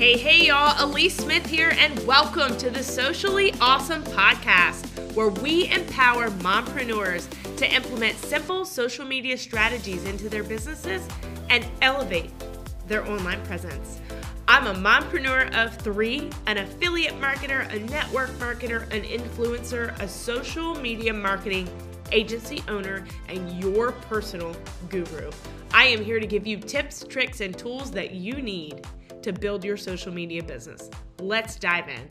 Hey, hey, y'all. Alyece Smith here, and welcome to the Socially Ausome Podcast, where we empower mompreneurs to implement simple social media strategies into their businesses and elevate their online presence. I'm a mompreneur of three, an affiliate marketer, a network marketer, an influencer, a social media marketing agency owner, and your personal guru. I am here to give you tips, tricks, and tools that you need to build your social media business. Let's dive in.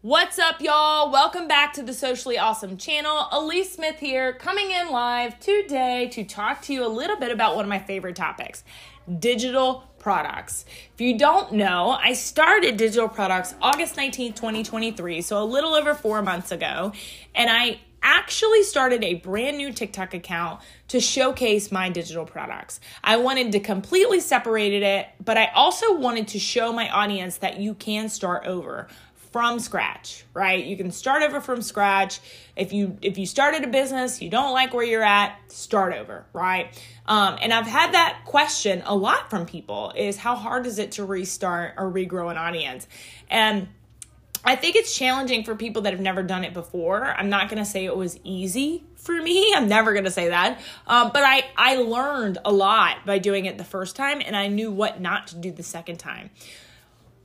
What's up, y'all? Welcome back to the Socially Ausome channel. Alyece Smith here, coming in live today to talk to you a little bit about one of my favorite topics digital products. If you don't know, I started digital products August 19th, 2023, so a little over four months ago, and I actually started a brand new TikTok account to showcase my digital products. I wanted to completely separate it, but I also wanted to show my audience that you can start over from scratch, right? You can start over from scratch. If you if you started a business, you don't like where you're at, start over, right? Um, and I've had that question a lot from people: is how hard is it to restart or regrow an audience? And I think it's challenging for people that have never done it before. I'm not going to say it was easy for me. I'm never going to say that. Um, but I, I learned a lot by doing it the first time and I knew what not to do the second time.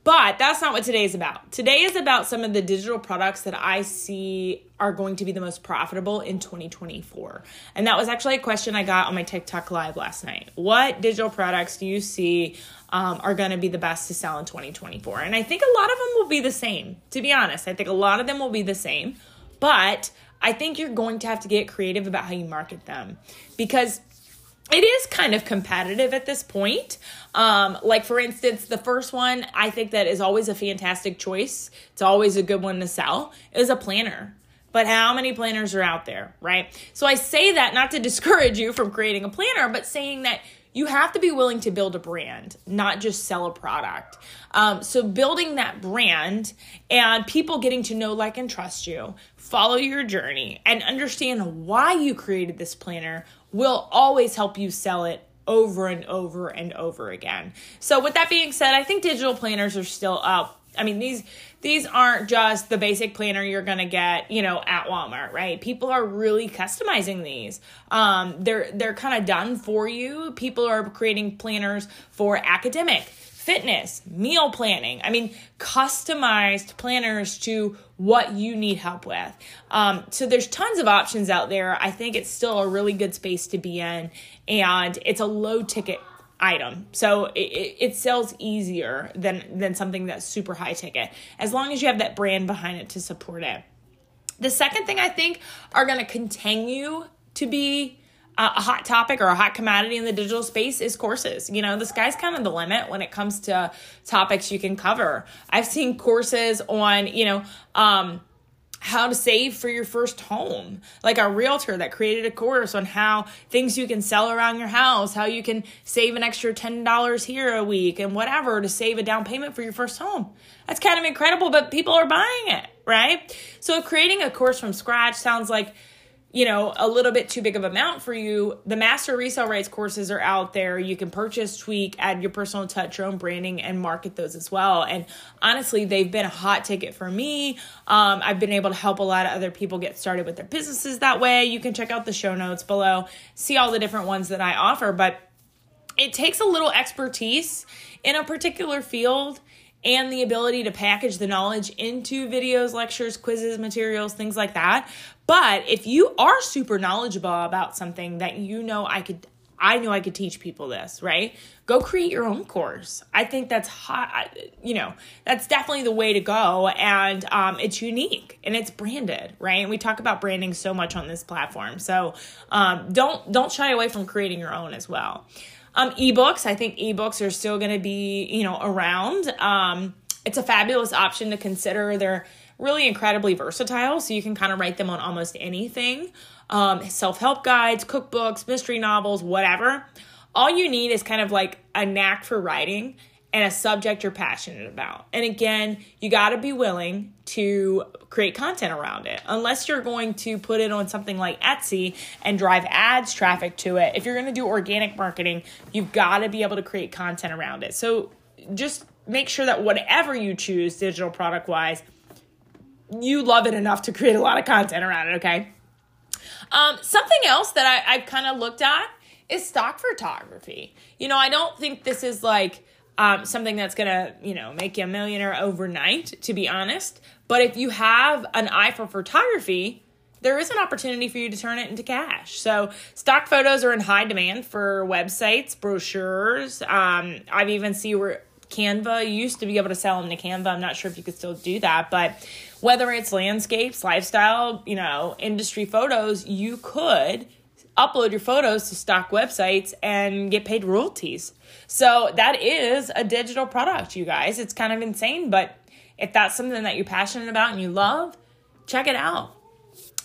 But that's not what today is about. Today is about some of the digital products that I see are going to be the most profitable in 2024. And that was actually a question I got on my TikTok live last night. What digital products do you see um, are going to be the best to sell in 2024? And I think a lot of them will be the same, to be honest. I think a lot of them will be the same. But I think you're going to have to get creative about how you market them because it is kind of competitive at this point. Um, like for instance, the first one I think that is always a fantastic choice. It's always a good one to sell is a planner. But how many planners are out there, right? So I say that not to discourage you from creating a planner, but saying that you have to be willing to build a brand, not just sell a product. Um, so building that brand and people getting to know, like, and trust you, follow your journey, and understand why you created this planner will always help you sell it over and over and over again. So with that being said, I think digital planners are still up. I mean, these these aren't just the basic planner you're gonna get, you know, at Walmart, right? People are really customizing these. Um, they're they're kind of done for you. People are creating planners for academic, fitness, meal planning. I mean, customized planners to what you need help with. Um, so there's tons of options out there. I think it's still a really good space to be in, and it's a low ticket item so it, it sells easier than than something that's super high ticket as long as you have that brand behind it to support it the second thing i think are going to continue to be a hot topic or a hot commodity in the digital space is courses. You know, the sky's kind of the limit when it comes to topics you can cover. I've seen courses on, you know, um, how to save for your first home. Like a realtor that created a course on how things you can sell around your house, how you can save an extra $10 here a week and whatever to save a down payment for your first home. That's kind of incredible, but people are buying it, right? So creating a course from scratch sounds like you know, a little bit too big of amount for you, the master resale rights courses are out there. You can purchase, tweak, add your personal touch, your own branding, and market those as well. And honestly, they've been a hot ticket for me. Um, I've been able to help a lot of other people get started with their businesses that way. You can check out the show notes below, see all the different ones that I offer. But it takes a little expertise in a particular field and the ability to package the knowledge into videos, lectures, quizzes, materials, things like that. But if you are super knowledgeable about something that you know I could I know I could teach people this, right? Go create your own course. I think that's hot. You know, that's definitely the way to go, and um, it's unique and it's branded, right? And we talk about branding so much on this platform, so um, don't don't shy away from creating your own as well. Um, ebooks, I think ebooks are still going to be, you know, around. Um, it's a fabulous option to consider. They're really incredibly versatile, so you can kind of write them on almost anything. Um, Self help guides, cookbooks, mystery novels, whatever. All you need is kind of like a knack for writing and a subject you're passionate about. And again, you got to be willing to create content around it. Unless you're going to put it on something like Etsy and drive ads traffic to it. If you're going to do organic marketing, you've got to be able to create content around it. So just make sure that whatever you choose digital product wise, you love it enough to create a lot of content around it, okay? Um, something else that I, I've kind of looked at is stock photography. You know, I don't think this is like um, something that's gonna, you know, make you a millionaire overnight, to be honest. But if you have an eye for photography, there is an opportunity for you to turn it into cash. So, stock photos are in high demand for websites, brochures. Um, I've even seen where Canva used to be able to sell them to Canva. I'm not sure if you could still do that, but whether it's landscapes, lifestyle, you know, industry photos, you could upload your photos to stock websites and get paid royalties. So that is a digital product, you guys. It's kind of insane, but if that's something that you're passionate about and you love, check it out.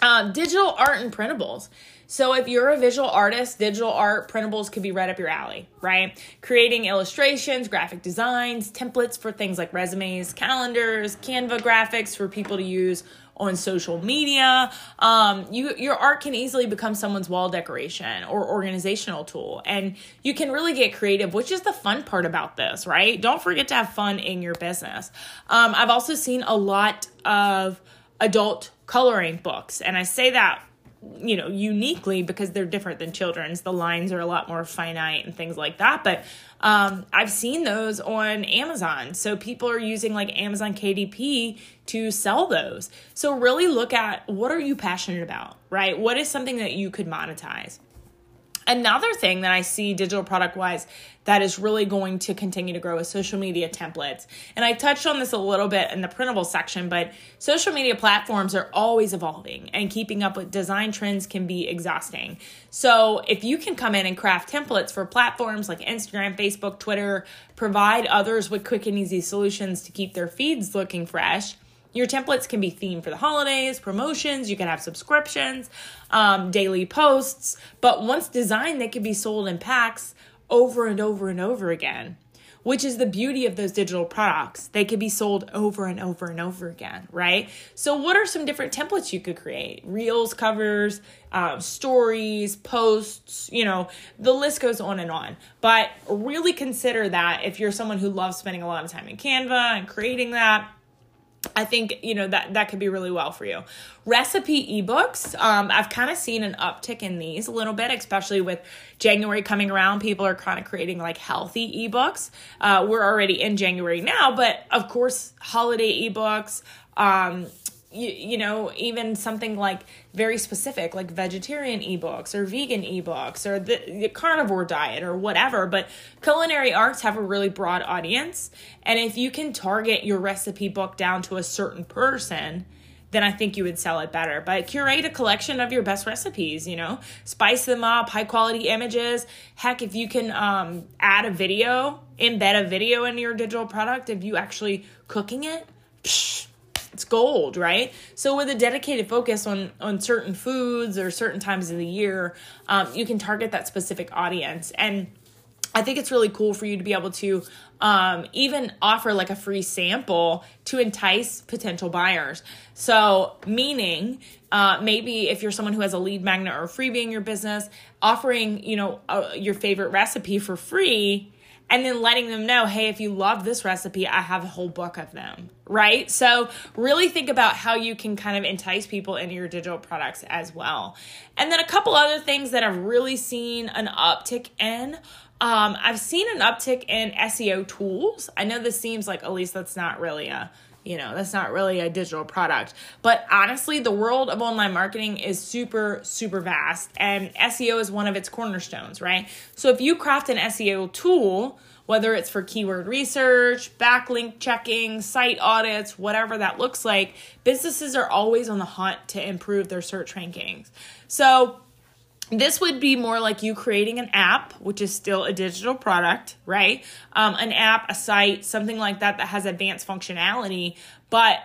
Uh, digital art and printables. So if you're a visual artist, digital art printables could be right up your alley, right? Creating illustrations, graphic designs, templates for things like resumes, calendars, Canva graphics for people to use on social media. Um, you your art can easily become someone's wall decoration or organizational tool, and you can really get creative, which is the fun part about this, right? Don't forget to have fun in your business. Um, I've also seen a lot of adult coloring books, and I say that you know uniquely because they're different than children's. The lines are a lot more finite and things like that. But um, i've seen those on amazon. So people are using like amazon kdp to sell those. So really look at what are you passionate about right? What is something that you could monetize Another thing that I see digital product wise that is really going to continue to grow is social media templates. And I touched on this a little bit in the printable section, but social media platforms are always evolving and keeping up with design trends can be exhausting. So if you can come in and craft templates for platforms like Instagram, Facebook, Twitter, provide others with quick and easy solutions to keep their feeds looking fresh your templates can be themed for the holidays, promotions, you can have subscriptions, um, daily posts, but once designed, they can be sold in packs over and over and over again, which is the beauty of those digital products. They can be sold over and over and over again, right? So, what are some different templates you could create? Reels, covers, um, stories, posts, you know, the list goes on and on. But really consider that if you're someone who loves spending a lot of time in Canva and creating that I think you know that that could be really well for you. Recipe ebooks, um, I've kind of seen an uptick in these a little bit, especially with January coming around. People are kind of creating like healthy ebooks. Uh, we're already in January now, but of course, holiday ebooks, um, you, you know even something like very specific like vegetarian ebooks or vegan ebooks or the, the, carnivore diet or whatever but culinary arts have a really broad audience and if you can target your recipe book down to a certain person then I think you would sell it better. But curate a collection of your best recipes, you know, spice them up, high quality images. Heck, if you can um, add a video, embed a video in your digital product of you actually cooking it, psh, it's gold, right? So with a dedicated focus on on certain foods or certain times of the year, um, you can target that specific audience and. I think it's really cool for you to be able to um, even offer like a free sample to entice potential buyers. So, meaning uh, maybe if you're someone who has a lead magnet or freebie in your business, offering you know uh, your favorite recipe for free and then letting them know, hey, if you love this recipe, I have a whole book of them, right? So, really think about how you can kind of entice people into your digital products as well. And then a couple other things that I've really seen an uptick in. Um, I've seen an uptick in SEO tools. I know this seems like, at least that's not really a you know that's not really a digital product. But honestly the world of online marketing is super super vast and seo is one of its cornerstones right? So if you craft an seo tool whether it's for keyword research backlink checking site audits whatever that looks like businesses are always on the hunt to improve their search rankings. So this would be more like you creating an app, which is still a digital product, right? Um, an app, a site, something like that that has advanced functionality, but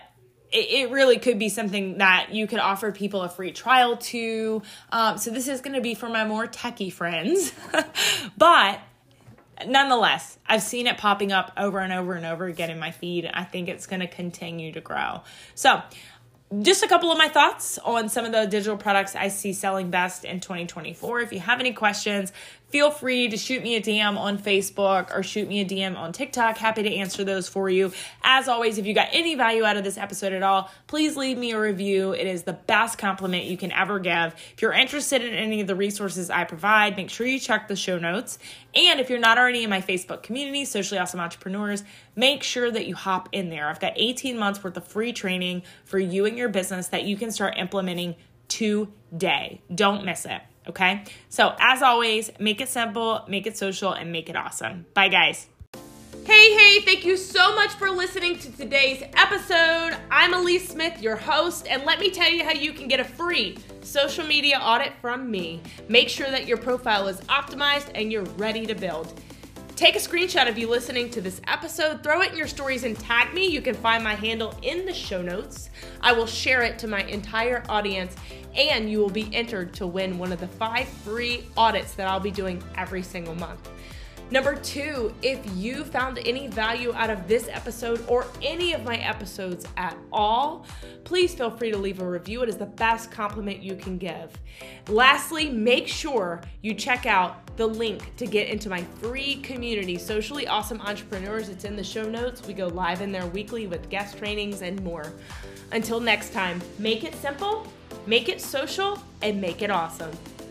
it, really could be something that you could offer people a free trial to. Um, so this is going to be for my more techie friends, but nonetheless, I've seen it popping up over and over and over again in my feed. I think it's going to continue to grow. So just a couple of my thoughts on some of the digital products I see selling best in 2024. If you have any questions, feel free to shoot me a DM on Facebook or shoot me a DM on TikTok. Happy to answer those for you. As always, if you got any value out of this episode at all, please leave me a review. It is the best compliment you can ever give. If you're interested in any of the resources I provide, make sure you check the show notes. And if you're not already in my Facebook community, Socially Ausome Entrepreneurs, make sure that you hop in there. I've got 18 months worth of free training for you and your business that you can start implementing today. Don't miss it. Okay. So, as always, make it simple, make it social, and make it awesome. Bye, guys. Hey, hey, thank you so much for listening to today's episode. I'm Alyece Smith, your host, and let me tell you how you can get a free social media audit from me. Make sure that your profile is optimized and you're ready to build. Take a screenshot of you listening to this episode, throw it in your stories, and tag me. You can find my handle in the show notes. I will share it to my entire audience, and you will be entered to win one of the five free audits that I'll be doing every single month. Number two, if you found any value out of this episode or any of my episodes at all, please feel free to leave a review. It is the best compliment you can give. Lastly, make sure you check out the link to get into my free community, Socially Ausome Entrepreneurs. It's in the show notes. We go live in there weekly with guest trainings and more. Until next time, make it simple, make it social, and make it awesome.